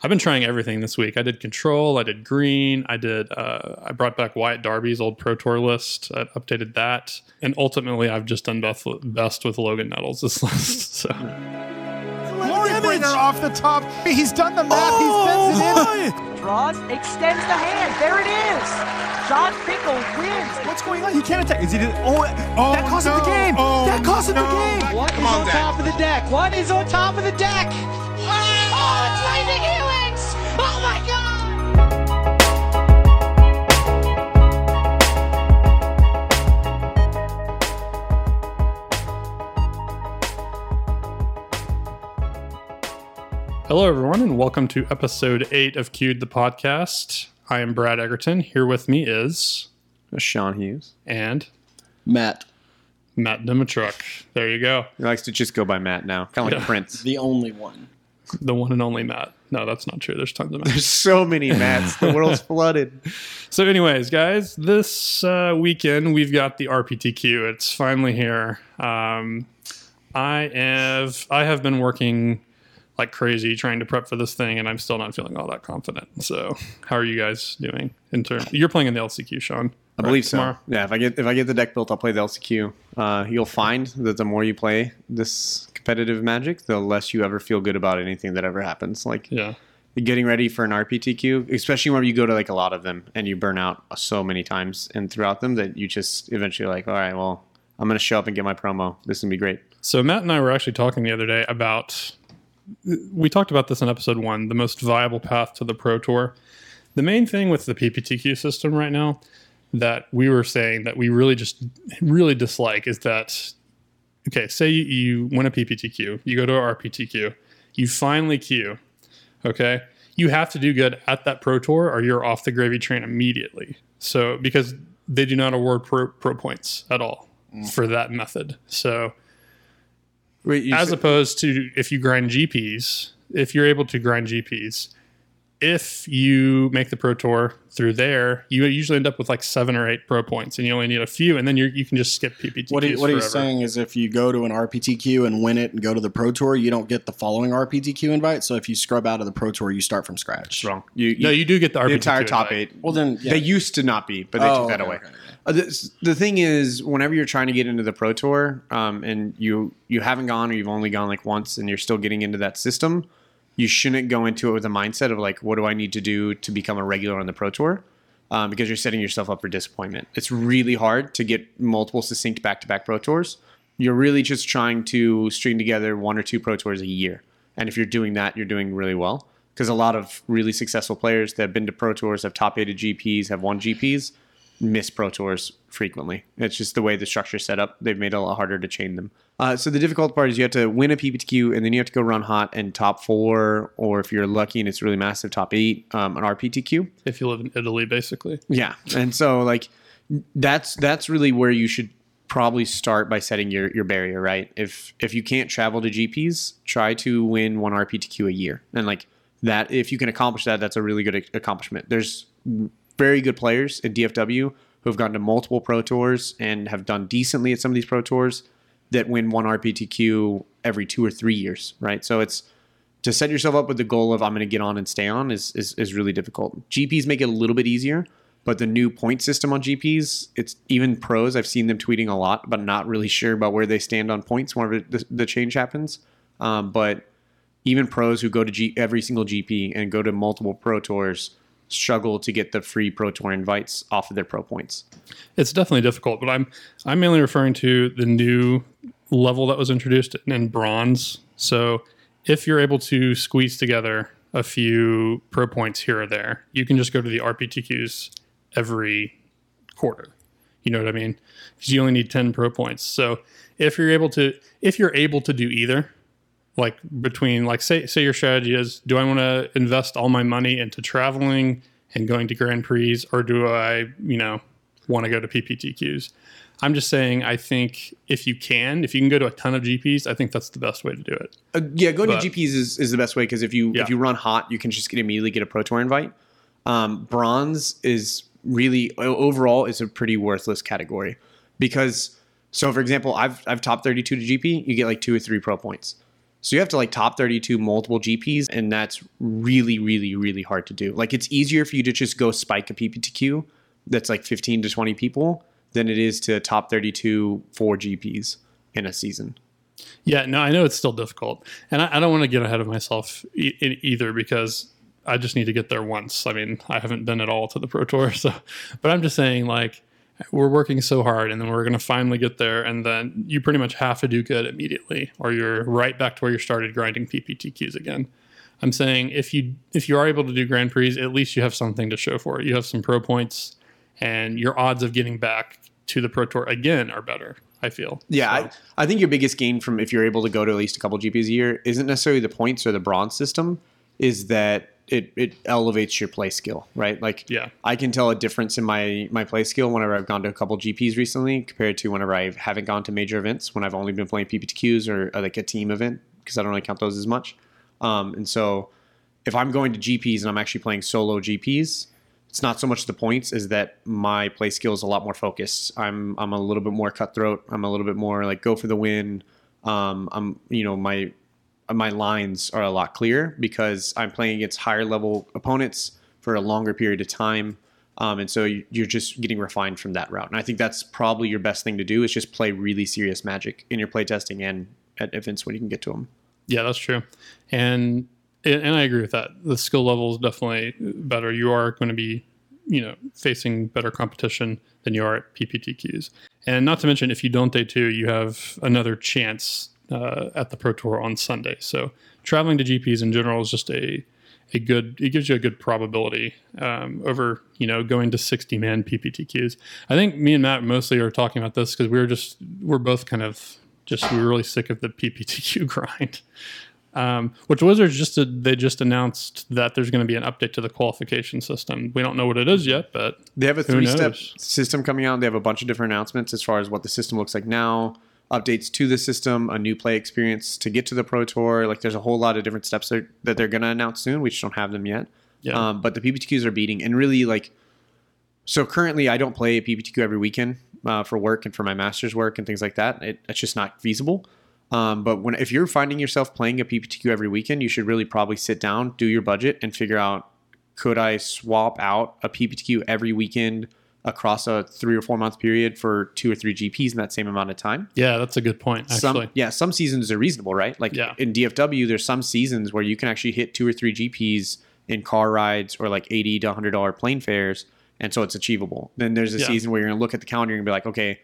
I've been trying everything this week. I did control, I did green, I did uh, I brought back Wyatt Darby's old Pro Tour list, I updated that, and ultimately I've just done best, best with Logan Nettles this list. So Glorybringer off the top. He's done the math. Oh, he sends it in. Draws, extends the hand. There it is. Jon Finkel wins. What's going on? He can't attack. Is he? Did, oh, oh, that cost him the game. Oh, that cost him no. the game. What is on, on top of the deck? What is on top of the deck? Oh, it's Isaac Helix! Oh my god! Hello, everyone, and welcome to episode eight of Queued the podcast. I am Brad Egerton. Here with me is Shawn Hughes. and Matt, Matt Dimitruk. There you go, He likes to just go by Matt now, kind of like Yeah. Prince. the only one. The one and only Matt. No, that's not true. There's tons of Matt. There's so many Matts. The world's flooded. So, anyways, guys, this uh, weekend we've got the RPTQ. It's finally here. Um, I have I have been working like crazy trying to prep for this thing, and I'm still not feeling all that confident. So, how are you guys doing in terms? You're playing in the LCQ, Shawn. I believe so. Yeah, if I get if I get the deck built, I'll play the LCQ. Uh, you'll find that the more you play this competitive Magic, the less you ever feel good about anything that ever happens. Like Yeah. getting ready for an RPTQ, especially when you go to like a lot of them and you burn out so many times and throughout them that you just eventually like, all right, well, I'm gonna show up and get my promo. This is gonna be great. So Matt and I were actually talking the other day about we talked about this in episode one, the most viable path to the Pro Tour. The main thing with the PPTQ system right now that we were saying that we really just really dislike is that okay, say you, you win a PPTQ, you go to a RPTQ, you finally queue, okay, you have to do good at that Pro Tour or you're off the gravy train immediately. So because they do not award pro, pro points at all mm. for that method. So Wait, as said- opposed to if you grind GPs, if you're able to grind GPs, if you make the pro tour through there, you usually end up with like seven or eight pro points, and you only need a few, and then you're, you can just skip PPTQs. What, he, what he's forever. saying is if you go to an RPTQ and win it and go to the Pro Tour, you don't get the following RPTQ invite. So if you scrub out of the Pro Tour, you start from scratch. wrong. You, No, you do get the, the entire top invite. eight. Well, then, yeah. They used to not be, but they Oh, took that okay, away. okay, okay. Uh, the, the thing is, whenever you're trying to get into the pro tour, um, and you you haven't gone or you've only gone like once, and you're still getting into that system, you shouldn't go into it with a mindset of like, what do I need to do to become a regular on the pro tour? Um, because you're setting yourself up for disappointment. It's really hard to get multiple succinct back-to-back pro tours. You're really just trying to string together one or two pro tours a year, and if you're doing that, you're doing really well. Because a lot of really successful players that have been to pro tours, have top-aided GPs, have won GPs, miss pro tours frequently. It's just the way the structure's set up. They've made it a lot harder to chain them. Uh, so the difficult part is you have to win a PPTQ and then you have to go run hot and top four, or if you're lucky and it's really massive, top eight, um, an RPTQ. if you live in Italy, basically. Yeah, and so like that's that's really where you should probably start by setting your your barrier right. If if you can't travel to GPs, try to win one RPTQ a year, and like that, if you can accomplish that, that's a really good accomplishment. There's very good players in DFW who have gotten to multiple pro tours and have done decently at some of these pro tours that win one RPTQ every two or three years, right? So it's to set yourself up with the goal of I'm going to get on and stay on is, is is really difficult. GPs make it a little bit easier, but the new point system on GPs, it's even pros. I've seen them tweeting a lot, but not really sure about where they stand on points whenever the, the change happens. Um, but even pros who go to G, every single GP and go to multiple pro tours struggle to get the free pro tour invites off of their pro points. It's definitely difficult, but I'm I'm mainly referring to the new level that was introduced in bronze. So if you're able to squeeze together a few pro points here or there, you can just go to the RPTQs every quarter. You know what I mean? Because you only need 10 pro points. So if you're able to if you're able to do either, like between like say say your strategy is do I want to invest all my money into traveling and going to Grand Prix or do I, you know, want to go to PPTQs? I'm just saying I think if you can, if you can go to a ton of GPs, I think that's the best way to do it. Uh, yeah, going But- to GPs is, is the best way because if you Yeah. if you run hot, you can just get immediately get a pro tour invite. Um, bronze is really overall is a pretty worthless category because so for example, I've I've top 32 to GP, you get like two or three pro points. So you have to like top 32 multiple GPs, and that's really, really, really hard to do. Like it's easier for you to just go spike a PPTQ that's like 15 to 20 people than it is to top 32 four GPs in a season. Yeah, no, I know it's still difficult, and I, I don't want to get ahead of myself e- either because I just need to get there once. I mean, I haven't been at all to the Pro Tour, so but I'm just saying like we're working so hard, and then we're going to finally get there, and then you pretty much have to do good immediately, or you're right back to where you started grinding PPTQs again. I'm saying if you if you are able to do Grand Prix, at least you have something to show for it. You have some pro points, and your odds of getting back to the Pro Tour again are better. I feel. Yeah, So- I, I think your biggest gain from if you're able to go to at least a couple GPs a year isn't necessarily the points or the bronze system, is that it, it elevates your play skill, right? Like, Yeah. I can tell a difference in my my play skill whenever I've gone to a couple GPs recently compared to whenever I haven't gone to major events when I've only been playing PPTQs or, or like a team event because I don't really count those as much. Um, and so, if I'm going to GPs and I'm actually playing solo GPs, it's not so much the points is that my play skill is a lot more focused. I'm I'm a little bit more cutthroat. I'm a little bit more like go for the win. Um, I'm you know my my lines are a lot clearer because I'm playing against higher level opponents for a longer period of time. Um, and so you- you're just getting refined from that route. And I think that's probably your best thing to do is just play really serious magic in your playtesting and at events when you can get to them. Yeah, that's true, and and I agree with that. The skill level is definitely better. You are going to be, you know, facing better competition than you are at PPTQs. And not to mention, if you don't day two, you have another chance uh, at the Pro Tour on Sunday. So traveling to GPs in general is just a a good. It gives you a good probability um, over you know going to sixty man PPTQs. I think me and Matt mostly are talking about this because we were just we're both kind of just we were really sick of the PPTQ grind. Um, which Wizards just did, they just announced that there's going to be an update to the qualification system. We don't know what it is yet, but They have a three step system coming out. They have a bunch of different announcements as far as what the system looks like now, updates to the system, a new play experience to get to the Pro Tour. Like there's a whole lot of different steps that, that they're going to announce soon. We just don't have them yet. Yeah. Um, but the PPTQs are beating. And really, like, so currently I don't play a PPTQ every weekend uh, for work and for my master's work and things like that. It, it's just not feasible. Um, but when if you're finding yourself playing a PPTQ every weekend, you should really probably sit down, do your budget, and figure out could I swap out a PPTQ every weekend across a three or four month period for two or three GPs in that same amount of time? yeah, that's a good point. Actually, Some yeah, some seasons are reasonable, right? Like Yeah. in DFW, there's some seasons where you can actually hit two or three GPs in car rides or like eighty to hundred dollar plane fares, and so it's achievable. Then there's a Yeah. season where you're gonna look at the calendar and be like, okay,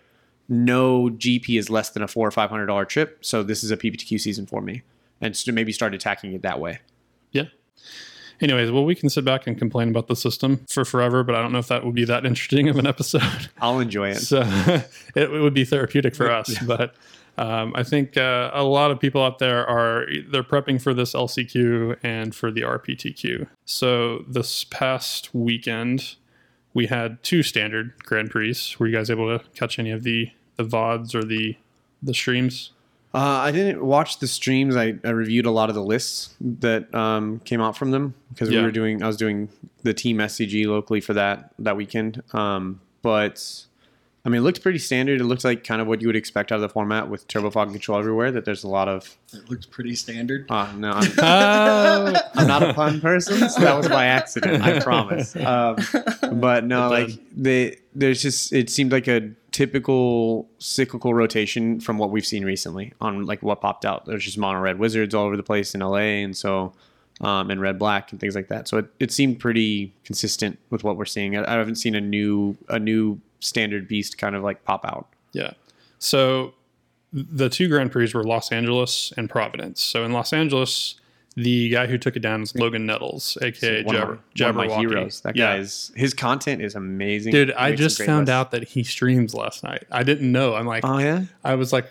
no GP is less than a four or five hundred dollar trip, so this is a PPTQ season for me, and so maybe start attacking it that way. yeah. Anyways, well, we can sit back and complain about the system for forever, but I don't know if that would be that interesting of an episode. I'll enjoy it. so it, it would be therapeutic for us but um, i think uh, a lot of people out there are they're prepping for this lcq and for the rptq so this past weekend we had two standard grand prix were you guys able to catch any of the the vods or the the streams Uh, I didn't watch the streams. I, I reviewed a lot of the lists that um, came out from them because we were doing. I was doing the team SCG locally for that that weekend. Um, but I mean, it looked pretty standard. It looked like kind of what you would expect out of the format with Turbo Fog control everywhere. That there's a lot of. It looks pretty standard. Uh, no, I'm, oh I'm not a pun person, so that was by accident. I promise. Um, but no, Well like they, there's just it seemed like a typical cyclical rotation from what we've seen recently on like what popped out. There's just mono red wizards all over the place in LA, and so um, and red black and things like that. So it, it seemed pretty consistent with what we're seeing. I, I haven't seen a new a new standard beast kind of like pop out. Yeah. So the two Grand Prix were Los Angeles and Providence. So in Los Angeles, the guy who took it down is Logan Nettles, aka one, Jabber, my- one of my heroes. That Yeah. guy is his content is amazing. Dude, I just found lists. out that he streams last night. I didn't know. I'm like, Oh yeah, I was like,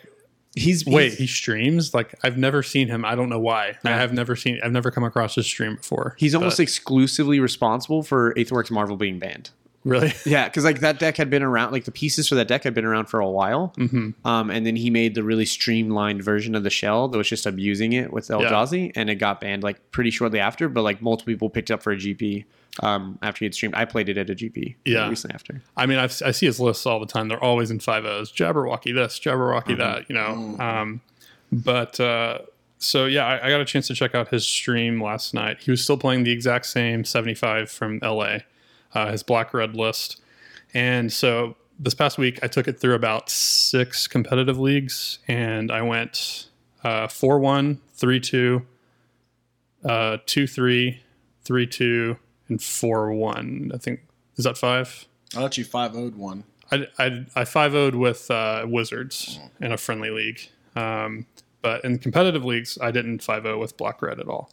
he's wait, he's- he streams? Like, I've never seen him. I don't know why. I have never seen. I've never come across his stream before. He's almost exclusively responsible for Aetherworks Marvel being banned. Really. Yeah, because like that deck had been around, like the pieces for that deck had been around for a while. hmm Um, and then he made the really streamlined version of the shell that was just abusing it with Eldrazi, and it got banned like pretty shortly after. But like multiple people picked up for a GP um, after he had streamed. I played it at a GP Yeah. recently after. I mean, I've, I see his lists all the time. They're always in five O's. Jaberwocki this, Jaberwocki Mm-hmm. that. You know. Um, but uh, so yeah, I, I got a chance to check out his stream last night. He was still playing the exact same 75 from LA, uh, his black red list. And so this past week, I took it through about six competitive leagues, and I went uh, 4 1, 3 2, uh, 2 3, 3 2, and 4 1. I think, is that five? I let you 5 0 one. I, I, I 5 0'd with uh, Wizards in a friendly league. Um, but in competitive leagues, I didn't 5 0 with Black Red at all.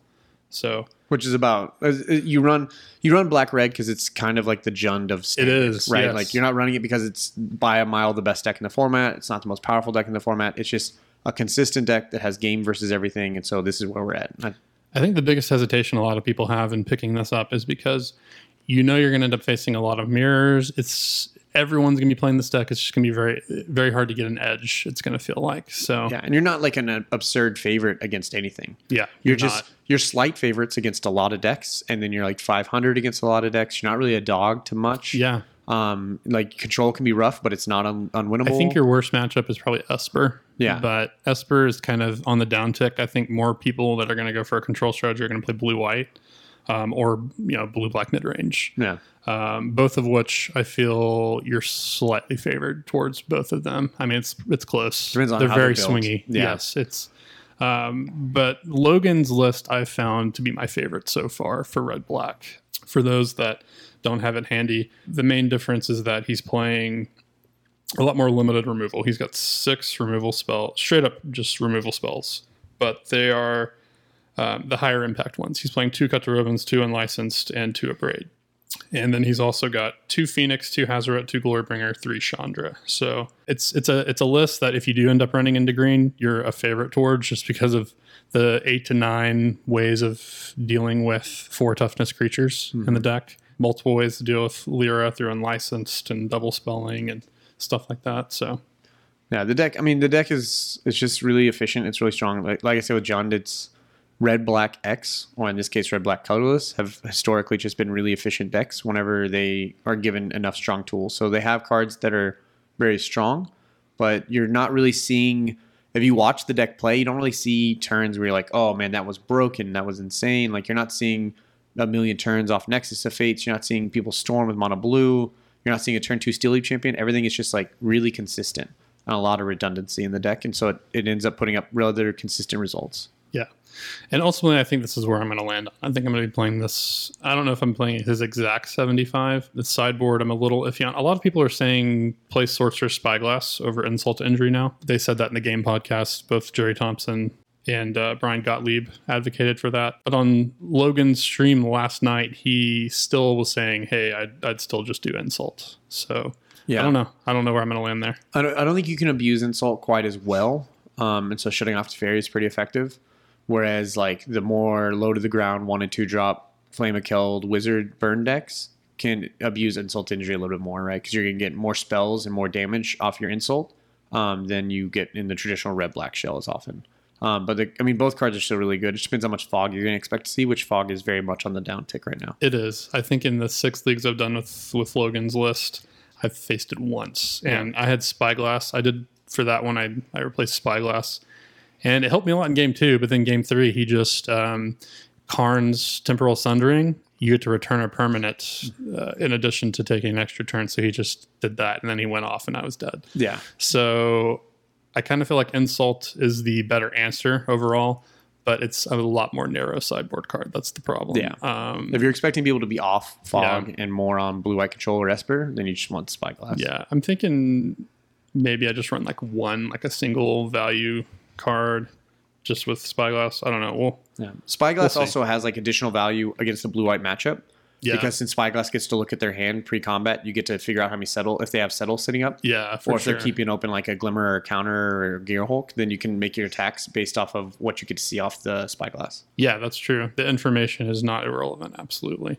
So which is about uh, you run you run black red because it's kind of like the jund of standard, is, right yes. like you're not running it because it's by a mile the best deck in the format it's not the most powerful deck in the format it's just a consistent deck that has game versus everything and so this is where we're at I, I think the biggest hesitation a lot of people have in picking this up is because you know you're going to end up facing a lot of mirrors. It's everyone's going to be playing this deck. It's just going to be very very hard to get an edge. It's going to feel like so. yeah and you're not like an uh, absurd favorite against anything Yeah, you're just not. you're slight favorites against a lot of decks and then you're like 500 against a lot of decks you're not really a dog to much yeah. um like control can be rough but it's not un- unwinnable I think your worst matchup is probably Esper. Yeah. But Esper is kind of on the downtick. I think more people that are going to go for a control strategy are going to play blue white um, or you know blue black mid range. yeah Um, both of which I feel you're slightly favored towards both of them. I mean, it's it's close. Depends on they're very they're swingy. Yeah. Yes, it's. Um, but Logan's list I've found to be my favorite so far for red black. For those that don't have it handy, the main difference is that he's playing a lot more limited removal. He's got six removal spell, straight up just removal spells, but they are um, the higher impact ones. He's playing two Cut to Ribbons, two Unlicensed, and two Abrade. And then he's also got two Phoenix, two Hazoret, two Glorybringer, three Chandra. So it's it's a it's a list that if you do end up running into green, you're a favorite towards just because of the eight to nine ways of dealing with four toughness creatures in the deck. Multiple ways to deal with Lyra through unlicensed and double spelling and stuff like that. So Yeah, the deck. I mean, the deck is it's just really efficient. It's really strong. Like, like I said with John, it's red black X, or in this case, red black colorless, have historically just been really efficient decks whenever they are given enough strong tools. So they have cards that are very strong, but you're not really seeing. If you watch the deck play, you don't really see turns where you're like, "Oh man, that was broken. That was insane." Like you're not seeing a million turns off Nexus of Fates. You're not seeing people storm with mono blue. You're not seeing a turn two Steel champion. Everything is just like really consistent and a lot of redundancy in the deck, and so it, it ends up putting up rather consistent results. And ultimately, I think this is where I'm going to land. I think I'm going to be playing this. I don't know if I'm playing his exact 75. The sideboard, I'm a little iffy on. A lot of people are saying play Sorcerer's Spyglass over Insult to Injury now. They said that in the game podcast. Both Jerry Thompson and uh, Brian Gottlieb advocated for that. But on Logan's stream last night, he still was saying, hey, I'd, I'd still just do Insult. So Yeah. I don't know. I don't know where I'm going to land there. I don't, I don't think you can abuse insult quite as well. Um, and so shutting off Teferi is pretty effective. Whereas like the more low to the ground one and two drop Flame of Keld wizard burn decks can abuse insult injury a little bit more, right? Because you're gonna get more spells and more damage off your insult um, than you get in the traditional red black shell as often. Um, but the, I mean, both cards are still really good. It just depends how much fog you're gonna expect to see, which fog is very much on the downtick right now. It is. I think in the six leagues I've done with with Logan's list, I've faced it once, and I had Spyglass. I did for that one. I I replaced Spyglass, and it helped me a lot in game two. But then game three, he just um, Karn's Temporal Sundering. You get to return a permanent uh, in addition to taking an extra turn. So he just did that, and then he went off, and I was dead. Yeah. So I kind of feel like Insult is the better answer overall, but it's a lot more narrow sideboard card. That's the problem. Yeah. Um, If you're expecting people to be off fog Yeah. and more on blue white control or Esper, then you just want Spyglass. Yeah, I'm thinking maybe I just run like one, like a single value card just with Spyglass. I don't know. Well, Yeah. Spyglass We'll also has like additional value against the blue white matchup. Yeah. Because since Spyglass gets to look at their hand pre combat, you get to figure out how many settle if they have settle sitting up. yeah, or if sure. they're keeping open like a glimmer or a counter or Gearhulk, then you can make your attacks based off of what you could see off the spyglass. Yeah, that's true. The information is not irrelevant. Absolutely.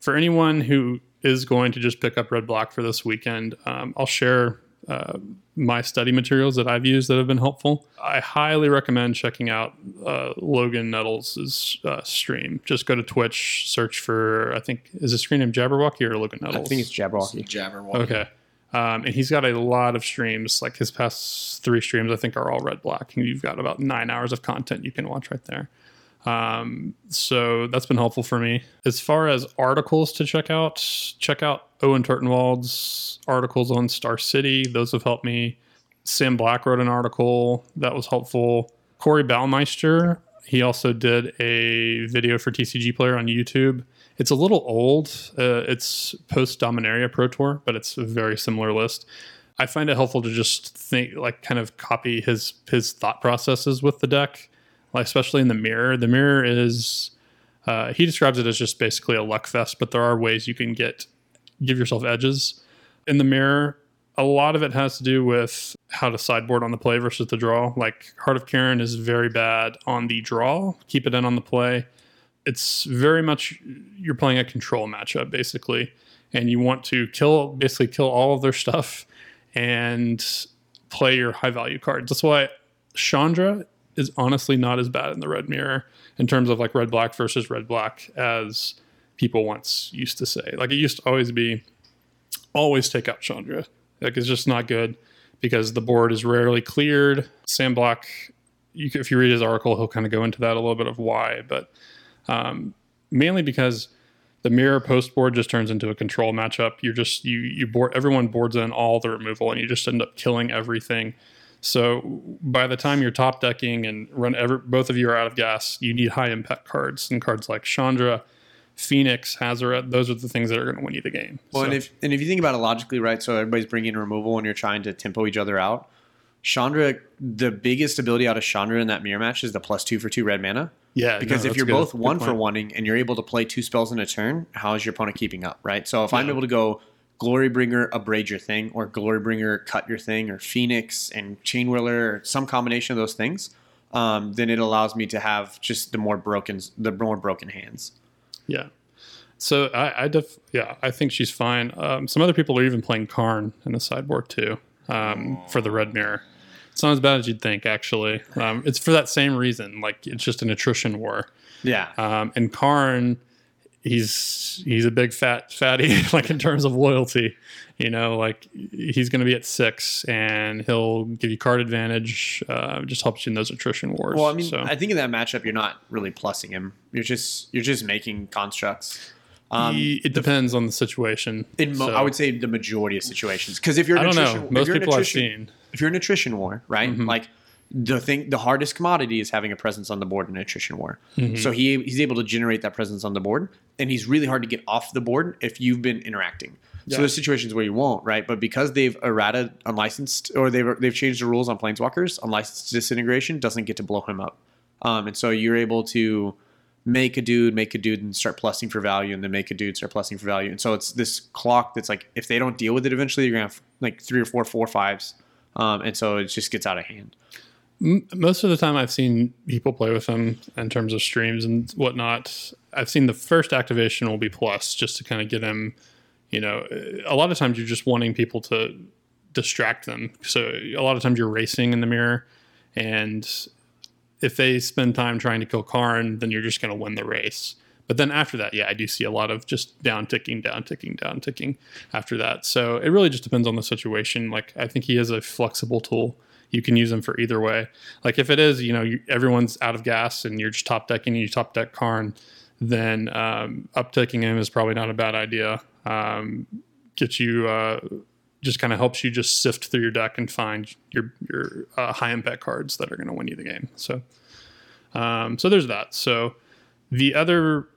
For anyone who is going to just pick up Red Block for this weekend, um, I'll share uh, my study materials that I've used that have been helpful. I highly recommend checking out uh, Logan Nettles' uh, stream. Just go to Twitch, search for, I think, is his screen name Jaberwocki or Logan Nettles? I Nettles? think it's Jaberwocki. Jaberwocki. Okay. Um, and he's got a lot of streams. Like his past three streams, I think, are all red black. And you've got about nine hours of content you can watch right there. Um, so that's been helpful for me. As far as articles to check out, check out Owen Turtenwald's articles on Star City. Those have helped me. Sam Black wrote an article that was helpful. Corey Baumeister, he also did a video for TCG Player on YouTube. It's a little old. Uh, it's post Dominaria Pro Tour, but it's a very similar list. I find it helpful to just think, like, kind of copy his his thought processes with the deck, like especially in the mirror. The mirror is uh, he describes it as just basically a luck fest, but there are ways you can get give yourself edges in the mirror. A lot of it has to do with how to sideboard on the play versus the draw. Like Heart of Kiran is very bad on the draw. Keep it in on the play. It's very much you're playing a control matchup basically, and you want to kill basically kill all of their stuff and play your high value cards. That's why Chandra is honestly not as bad in the red mirror in terms of like red black versus red black as people once used to say. Like it used to always be always take out Chandra. Like it's just not good because the board is rarely cleared. Sam Black, you, if you read his article, he'll kind of go into that a little bit of why, but um, mainly because the mirror post board just turns into a control matchup. You're just you you board everyone boards in all the removal, and you just end up killing everything. So by the time you're top decking and run ever both of you are out of gas, you need high impact cards and cards like Chandra, Phoenix, Hazoret. Those are the things that are going to win you the game. Well, So- and if and if you think about it logically, right? So everybody's bringing in removal, and you're trying to tempo each other out. Chandra, the biggest ability out of Chandra in that mirror match is the plus two for two red mana. yeah, Because no, if you're good. both one for wanting and you're able to play two spells in a turn, how is your opponent keeping up, right? So if I'm able to go Glorybringer, abrade your thing, or Glorybringer, cut your thing, or Phoenix and Chainwhirler, or some combination of those things, um, then it allows me to have just the more broken, the more broken hands. Yeah. So I, I def, yeah, I think she's fine. Um, some other people are even playing Karn in the sideboard too um, for the red mirror. It's not as bad as you'd think, actually. Um, it's for that same reason. Like it's just an attrition war. Yeah, Um, and Karn, he's he's a big fat fatty, like in terms of loyalty. You know, like he's going to be at six, and he'll give you card advantage. Uh, just helps you in those attrition wars. Well, I mean, so. I think in that matchup, you're not really plussing him. You're just you're just making constructs. Um, He- it depends on the situation. in mo- So, I would say the majority of situations, because if you're I don't know. Most people I've seen. Mm-hmm. if you're in attrition war, right? Like the thing, the hardest commodity is having a presence on the board in an attrition war. Mm-hmm. So he he's able to generate that presence on the board, and he's really hard to get off the board if you've been interacting. So there's situations where you won't, right? But because they've errata unlicensed or they've they've changed the rules on planeswalkers, unlicensed disintegration doesn't get to blow him up, um, and so you're able to make a dude, make a dude, and start plussing for value, and then make a dude, start plussing for value. And so it's this clock that's like, if they don't deal with it eventually, you're gonna have like three or four four fives, um, and so it just gets out of hand. Most of the time I've seen people play with them in terms of streams and whatnot. I've seen the first activation will be plus just to kind of get him, you know, a lot of times you're just wanting people to distract them. So a lot of times you're racing in the mirror and if they spend time trying to kill Karn, then you're just going to win the race. But then after that, yeah, I do see a lot of just down ticking, down ticking, down ticking after that. So it really just depends on the situation. Like I think he is a flexible tool. You can use them for either way. Like if it is, you know, you, everyone's out of gas and you're just top decking and you top deck Karn, then um, upticking him is probably not a bad idea. Um, get you uh, just kind of helps you just sift through your deck and find your your uh, high impact cards that are going to win you the game. So, um, so there's that. So the other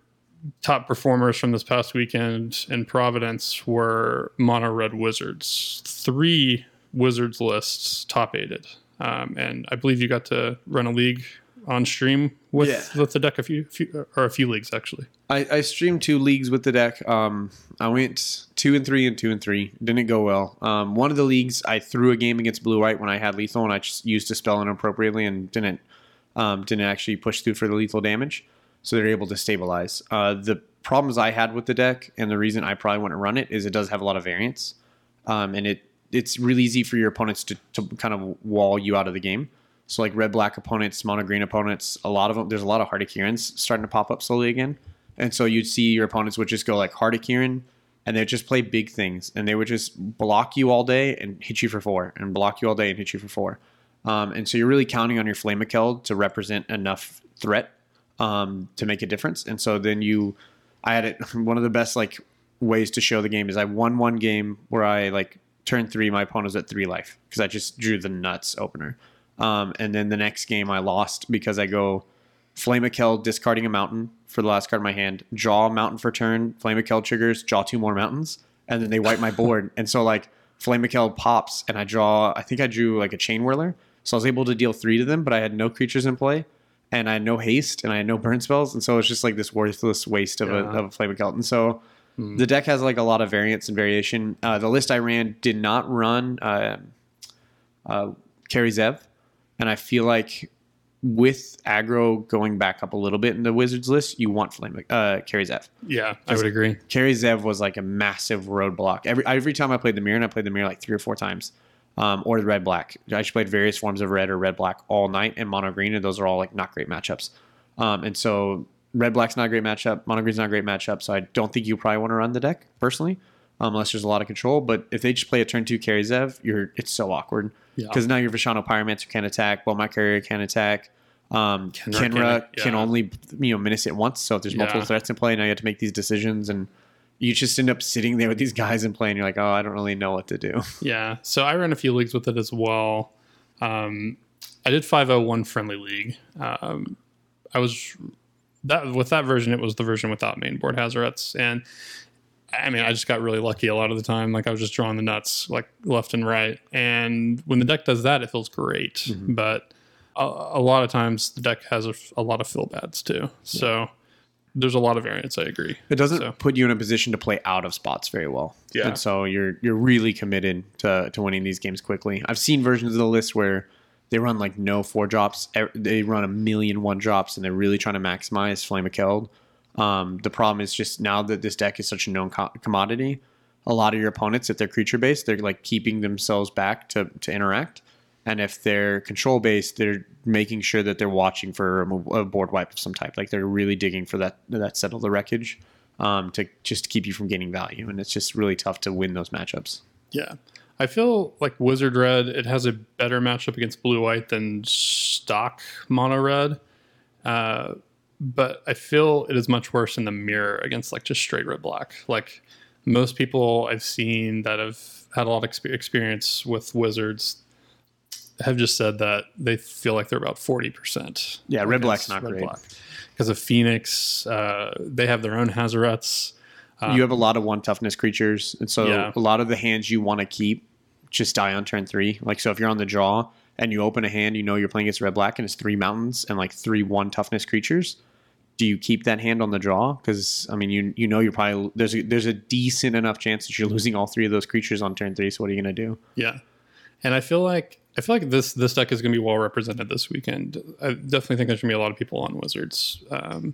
top performers from this past weekend in Providence were Mono Red Wizards. Three Wizards lists top aided, um, and I believe you got to run a league on stream with Yeah. with the deck a few, few or a few leagues actually. I, I streamed two leagues with the deck. Um, I went two and three and two and three. Didn't go well. Um, one of the leagues I threw a game against blue white when I had lethal and I just used a spell inappropriately and didn't um, didn't actually push through for the lethal damage. So they're able to stabilize. Uh, the problems I had with the deck and the reason I probably wouldn't run it is it does have a lot of variance, um, and it it's really easy for your opponents to, to kind of wall you out of the game. So like red black opponents, mono green opponents, a lot of them. There's a lot of of starting to pop up slowly again, and so you'd see your opponents would just go like of and they would just play big things, and they would just block you all day and hit you for four, and block you all day and hit you for four. Um, and so you're really counting on your Flamekeld to represent enough threat um, to make a difference. And so then you, I had it. One of the best like ways to show the game is I won one game where I like turn three, my opponent was at three life because I just drew the nuts opener. Um, and then the next game I lost because I go Flame of Keld, discarding a mountain for the last card in my hand, draw a mountain for turn, Flame of Keld triggers, draw two more mountains, and then they wipe my board. and so like Flame of Keld pops, and I draw. I think I drew like a Chainwhirler, so I was able to deal three to them, but I had no creatures in play, and I had no haste, and I had no burn spells, and so it's just like this worthless waste of a of a Flame of. And so the deck has like a lot of variance and variation. Uh, the list I ran did not run uh, uh, Kari Zev, and I feel like with aggro going back up a little bit in the Wizards list, you want Flame uh, Kari Zev. Yeah, I would agree. Kari Zev was like a massive roadblock. Every every time I played the mirror, and I played the mirror like three or four times, um, or the red black. I actually played various forms of red or red black all night and mono green, and those are all like not great matchups. Um, and so red black's not a great matchup, mono green's not a great matchup. So I don't think you probably want to run the deck personally, um, unless there's a lot of control. But if they just play a turn two Kari Zev, you're it's so awkward Yeah. because now your Viashino Pyromancer can't attack, well my carrier can't attack. Um, Kenra Kenra, can- can, only you know menace it once. So if there's multiple Yeah. threats in play, now you have to make these decisions, and you just end up sitting there with these guys in play, and you're like, oh, I don't really know what to do. Yeah, so I ran a few leagues with it as well. Um, I did 501 friendly league. Um, I was that with that version. It was the version without main board Hazorets, and I mean, I just got really lucky a lot of the time. Like I was just drawing the nuts like left and right, and when the deck does that, it feels great. Mm-hmm. But a, a lot of times, the deck has a, a lot of fill bads too. So there's a lot of variance. I agree. It doesn't So- put you in a position to play out of spots very well. Yeah. And so you're you're really committed to, to winning these games quickly. I've seen versions of the list where they run like no four drops. They run a million one drops, and they're really trying to maximize Flame of Keld. Um, the problem is just now that this deck is such a known co- commodity, a lot of your opponents, if they're creature based, they're like keeping themselves back to, to interact. And if they're control based, they're making sure that they're watching for a, board wipe of some type. Like they're really digging for that that settle the wreckage um, to just keep you from gaining value. And it's just really tough to win those matchups. Yeah. I feel like Wizard Red, it has a better matchup against Blue White than stock Mono Red. Uh, but I feel it is much worse in the mirror against like just straight red black. Like most people I've seen that have had a lot of expe- experience with Wizards have just said that they feel like they're about 40%. Yeah, red black's not Red great. Because of Phoenix, uh, they have their own Hazorets. you have a lot of one toughness creatures, and so Yeah. a lot of the hands you want to keep just die on turn three. Like so, if you're on the draw and you open a hand, you know you're playing against red black, and it's three mountains and like three one toughness creatures. Do you keep that hand on the draw? Because I mean, you you know you're probably there's a, there's a decent enough chance that you're losing all three of those creatures on turn three. So what are you gonna do? Yeah, and I feel like I feel like this this deck is to be well represented this weekend. I definitely think there's to be a lot of people on Wizards, um,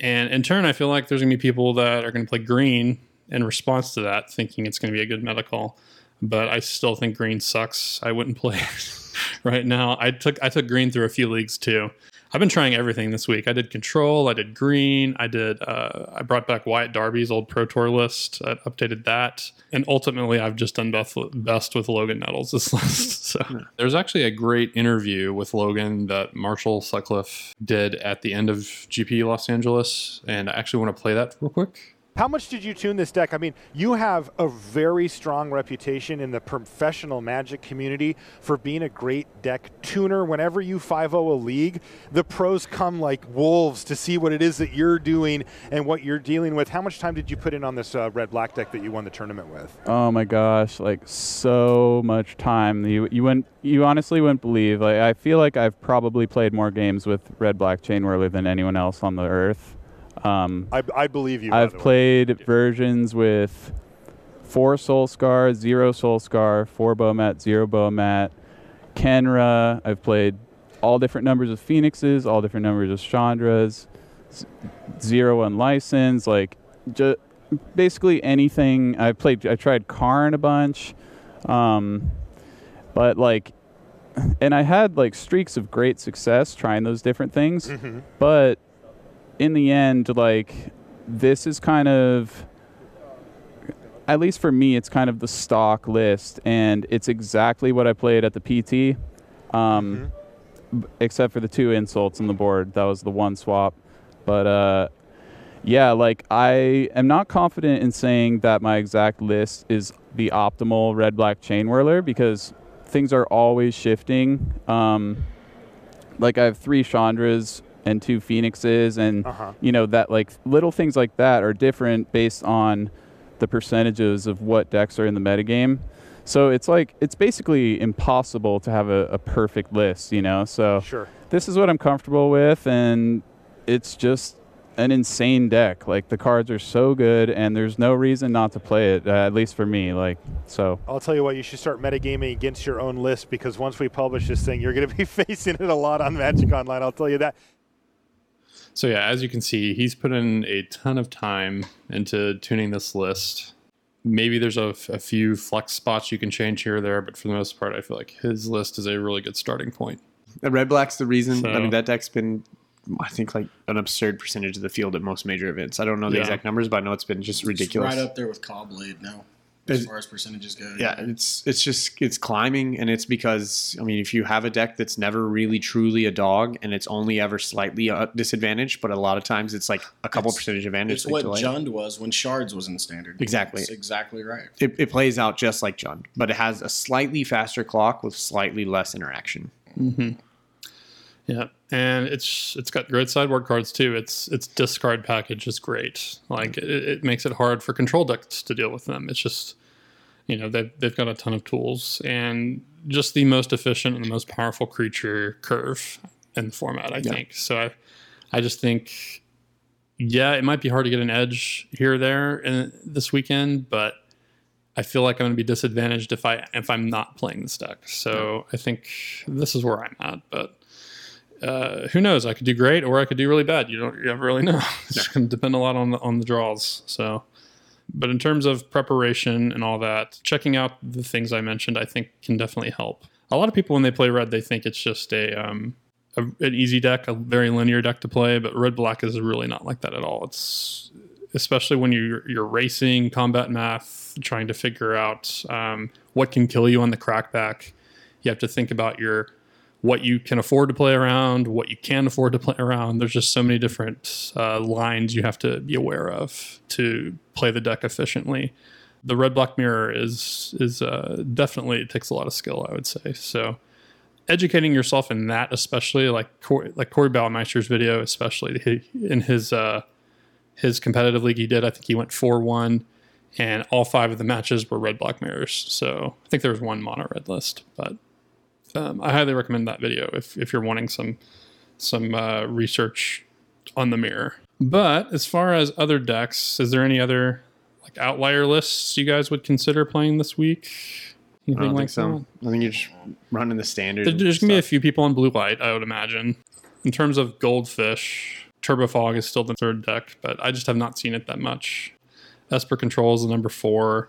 and in turn, I feel like there's to be people that are to play green in response to that, thinking it's going to be a good meta call. But I still think green sucks. I wouldn't play it right now. I took I took green through a few leagues too. I've been trying everything this week. I did control. I did green. I did. Uh, I brought back Wyatt Darby's old Pro Tour list. I updated that, and ultimately, I've just done best, best with Logan Nettles this list. So there's actually a great interview with Logan that Marshall Sutcliffe did at the end of GP Los Angeles, and I actually want to play that real quick. How much did you tune this deck? I mean, you have a very strong reputation in the professional Magic community for being a great deck tuner. Whenever you 5 0 a league, the pros come like wolves to see what it is that you're doing and what you're dealing with. How much time did you put in on this uh, red black deck that you won the tournament with? Oh my gosh, like so much time. You you wouldn't you honestly wouldn't believe. Like I feel like I've probably played more games with Red Black Chainwhirler than anyone else on the earth. Um, I, I believe you. I've played versions with four Soul Scar, zero Soul Scar, four Bomat, zero Bomat, Kenra. I've played all different numbers of Phoenixes, all different numbers of Chandras, z- zero unlicensed, like ju- basically anything. I've played. I tried Karn a bunch, um, but like, and I had like streaks of great success trying those different things, but in the end, like this is kind of at least for me, it's kind of the stock list, and it's exactly what I played at the PT, um, b- except for the two insults on the board. That was the one swap. But uh, yeah, like I am not confident in saying that my exact list is the optimal red black Chainwhirler because things are always shifting. Um, like I have three Chandras and two Phoenixes, and Uh-huh. you know that like little things like that are different based on the percentages of what decks are in the metagame. So it's like it's basically impossible to have a, a perfect list, you know. So Sure. this is what I'm comfortable with, and it's just an insane deck. Like the cards are so good, and there's no reason not to play it. Uh, at least for me, like so. I'll tell you what, you should start metagaming against your own list because once we publish this thing, you're going to be facing it a lot on Magic Online. I'll tell you that. So yeah, as you can see, he's put in a ton of time into tuning this list. Maybe there's a, a few flex spots you can change here or there, but for the most part, I feel like his list is a really good starting point. The red black's the reason. I mean, that deck's been, I think, like an absurd percentage of the field at most major events. I don't know the Yeah. exact numbers, but I know it's been just It's ridiculous. right up there with Cobblade now, as far as percentages go. yeah, it's it's just it's climbing, and it's because I mean, if you have a deck that's never really truly a dog, and it's only ever slightly uh, disadvantaged, but a lot of times it's like a couple It's- percentage advantage. It's what to Jund was when Shards was in standard. Exactly. That's exactly right. it, it plays out just like Jund, but it has a slightly faster clock with slightly less interaction. Yeah, and it's it's got great sideboard cards too. Its its discard package is great. Like it, it makes it hard for control decks to deal with them. It's just you know they've they've got a ton of tools and just the most efficient and the most powerful creature curve in the format. I Yeah. think so. I I just think yeah, it might be hard to get an edge here or there in, this weekend, but I feel like I'm going to be disadvantaged if I if I'm not playing this deck. So I think this is where I'm at, but uh, who knows? I could do great or I could do really bad. You don't you never really know. It's going to depend a lot on the, on the draws. So, but in terms of preparation and all that, checking out the things I mentioned, I think can definitely help. A lot of people when they play red, they think it's just a, um, a an easy deck, a very linear deck to play. But red black is really not like that at all. It's especially when you're you're racing combat math, trying to figure out um, what can kill you on the crackback. You have to think about your what you can afford to play around, what you can afford to play around. There's just so many different uh, lines you have to be aware of to play the deck efficiently. The red black mirror is is uh, definitely it takes a lot of skill, I would say. So educating yourself in that, especially like Corey, like Corey Baumeister's video, especially he, in his uh, his competitive league he did. I think he went four one, and all five of the matches were red black mirrors. So I think there was one mono red list, but um, I highly recommend that video if, if you're wanting some some uh, research on the mirror. But as far as other decks, is there any other like outlier lists you guys would consider playing this week? I Anything don't like think so. I think you're just running the standard. that? There- There's gonna be a few people on blue white, I would imagine. In terms of goldfish, Turbo Fog is still the third deck, but I just have not seen it that much. Esper Control is the number four.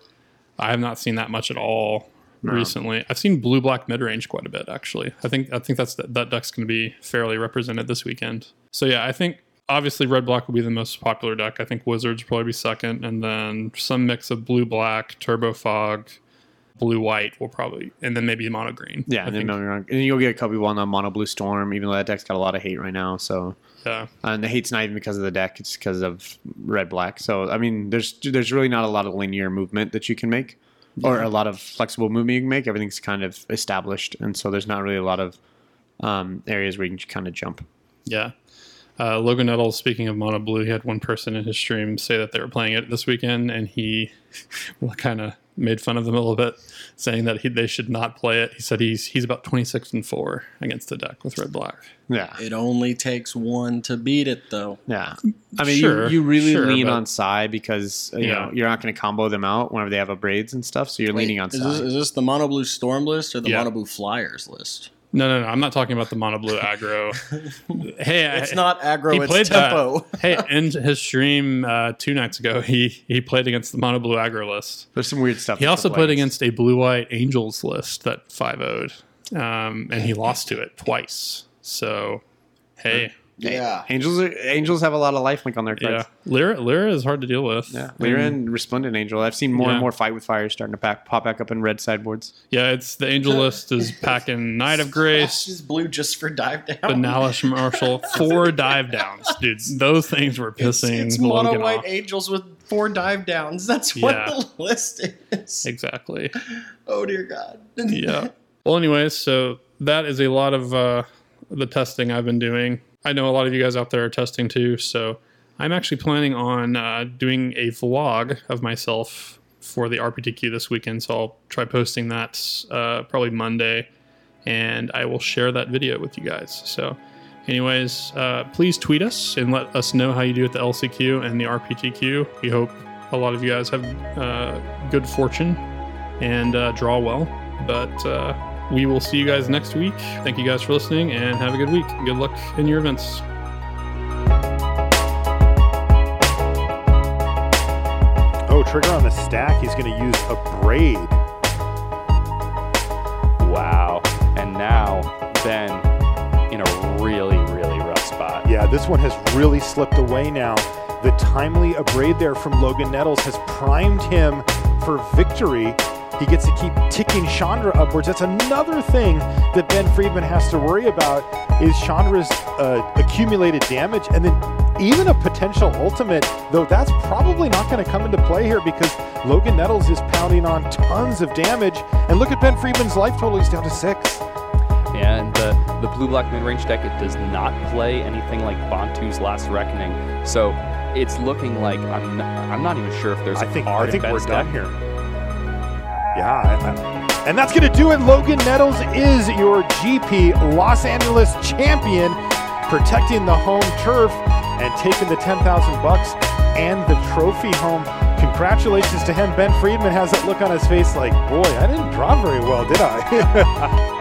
I have not seen that much at all recently. I've seen blue black mid range quite a bit actually. I think I think that's that deck's going to be fairly represented this weekend. So yeah, I think obviously red black will be the most popular deck. I think wizards will probably be second, and then some mix of blue black, turbo fog, blue white will probably, and then maybe mono green. Yeah, I and then, think, don't get me wrong. and you'll get a couple people on the mono blue storm, even though that deck's got a lot of hate right now. So, yeah. and the hate's not even because of the deck; it's because of red black. So, I mean, there's there's really not a lot of linear movement that you can make, or a lot of flexible movement you can make. Everything's kind of established, and so there's not really a lot of um, areas where you can kind of jump. Yeah. Uh, Logan Nettles, speaking of Mono Blue, he had one person in his stream say that they were playing it this weekend, and he kind of made fun of them a little bit, saying that he, they should not play it. He said he's he's about twenty six and four against the deck with red black. Yeah, It only takes one to beat it, though. yeah. Mm, I mean, Sure, you, you really sure, lean but- on Psy because you Yeah. know you're not going to combo them out whenever they have a braids and stuff. So you're Wait, leaning on is Psy. this, is this the Mono Blue Storm list or the Yeah. Mono Blue Flyers list? No, no, no. I'm not talking about the Mono Blue aggro. hey, It's I- not aggro, He it's played tempo. that. hey, in his stream uh, two nights ago, he he played against the Mono Blue aggro list. There's some weird stuff. He also played against a blue white Angels list that 5 0'd, um, and he lost to it twice. So, hey, Yeah. Angels are, Angels have a lot of lifelink on their cards. Yeah. Lyra, Lyra is hard to deal with. Yeah, Lyra and Resplendent Angel. I've seen more Yeah. and more Fight with Fire starting to pack, pop back up in red sideboards. Yeah, it's the Angel list is packing Knight of Grace, Just blue just for dive down. Benalish Marshal, four dive downs, dude. Those things were pissing it's mono white off. angels with four dive downs. That's what Yeah. the list is. Exactly. Oh dear God. yeah. Well, anyways, so that is a lot of uh, the testing I've been doing. I know a lot of you guys out there are testing too, so I'm actually planning on uh, doing a vlog of myself for the RPTQ this weekend. So I'll try posting that uh, probably Monday, and I will share that video with you guys. So, anyways, uh, please tweet us and let us know how you do at the LCQ and the RPTQ. We hope a lot of you guys have uh, good fortune and uh, draw well. But uh, we will see you guys next week. Thank you guys for listening and have a good week. Good luck in your events. Oh, trigger on the stack. He's going to use Abrade. Wow. And now Ben in a really, really rough spot. Yeah, this one has really slipped away now. The timely abrade there from Logan Nettles has primed him for victory. He gets to keep ticking Chandra upwards. That's another thing that Ben Friedman has to worry about is Chandra's uh, accumulated damage and then even a potential ultimate, though that's probably not going to come into play here because Logan Nettles is pounding on tons of damage. And look at Ben Friedman's life total, he's down to six. And the, the blue black mid range deck, it does not play anything like Bontu's Last Reckoning. So it's looking like I'm, n- I'm not even sure if there's a I think card I think in we're done deck. here. Yeah, and uh, that's going to do it. Logan Nettles is your GP Los Angeles champion, protecting the home turf and taking the 10,000 bucks and the trophy home. Congratulations to him. Ben Friedman has that look on his face like, boy, I didn't draw very well, did I?